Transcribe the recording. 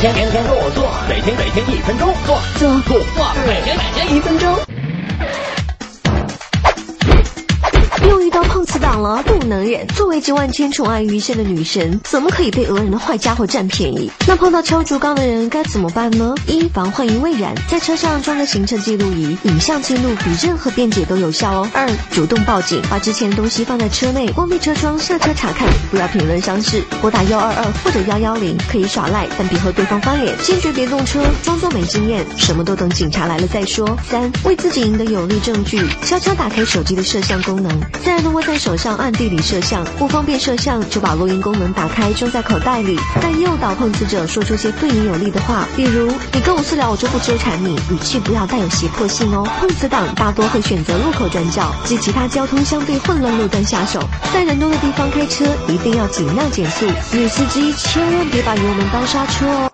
天天天天做做，每天每天一分钟做做做做，每天每天一分钟。又遇到了，不能忍。作为集万千宠爱于一身的女神，怎么可以被讹人的坏家伙占便宜？那碰到敲竹杠的人该怎么办呢？一防患于未然，在车上装个行车记录仪，影像记录比任何辩解都有效哦。二主动报警，把之前的东西放在车内，关闭车窗，下车查看，不要评论伤势，拨打幺二二或者幺幺零，可以耍赖，但别和对方翻脸，坚决别动车，装作没经验，什么都等警察来了再说。三为自己赢得有力证据，悄悄打开手机的摄像功能。自然的握在手上上暗地里摄像，不方便摄像，就把录音功能打开，装在口袋里，但诱导碰瓷者说出些对你有利的话，比如“你跟我私聊，我就不纠缠你”，语气不要带有胁迫性哦。碰瓷党大多会选择路口转角及其他交通相对混乱路段下手，在人多的地方开车一定要尽量减速，女司机千万别把油门当刹车哦。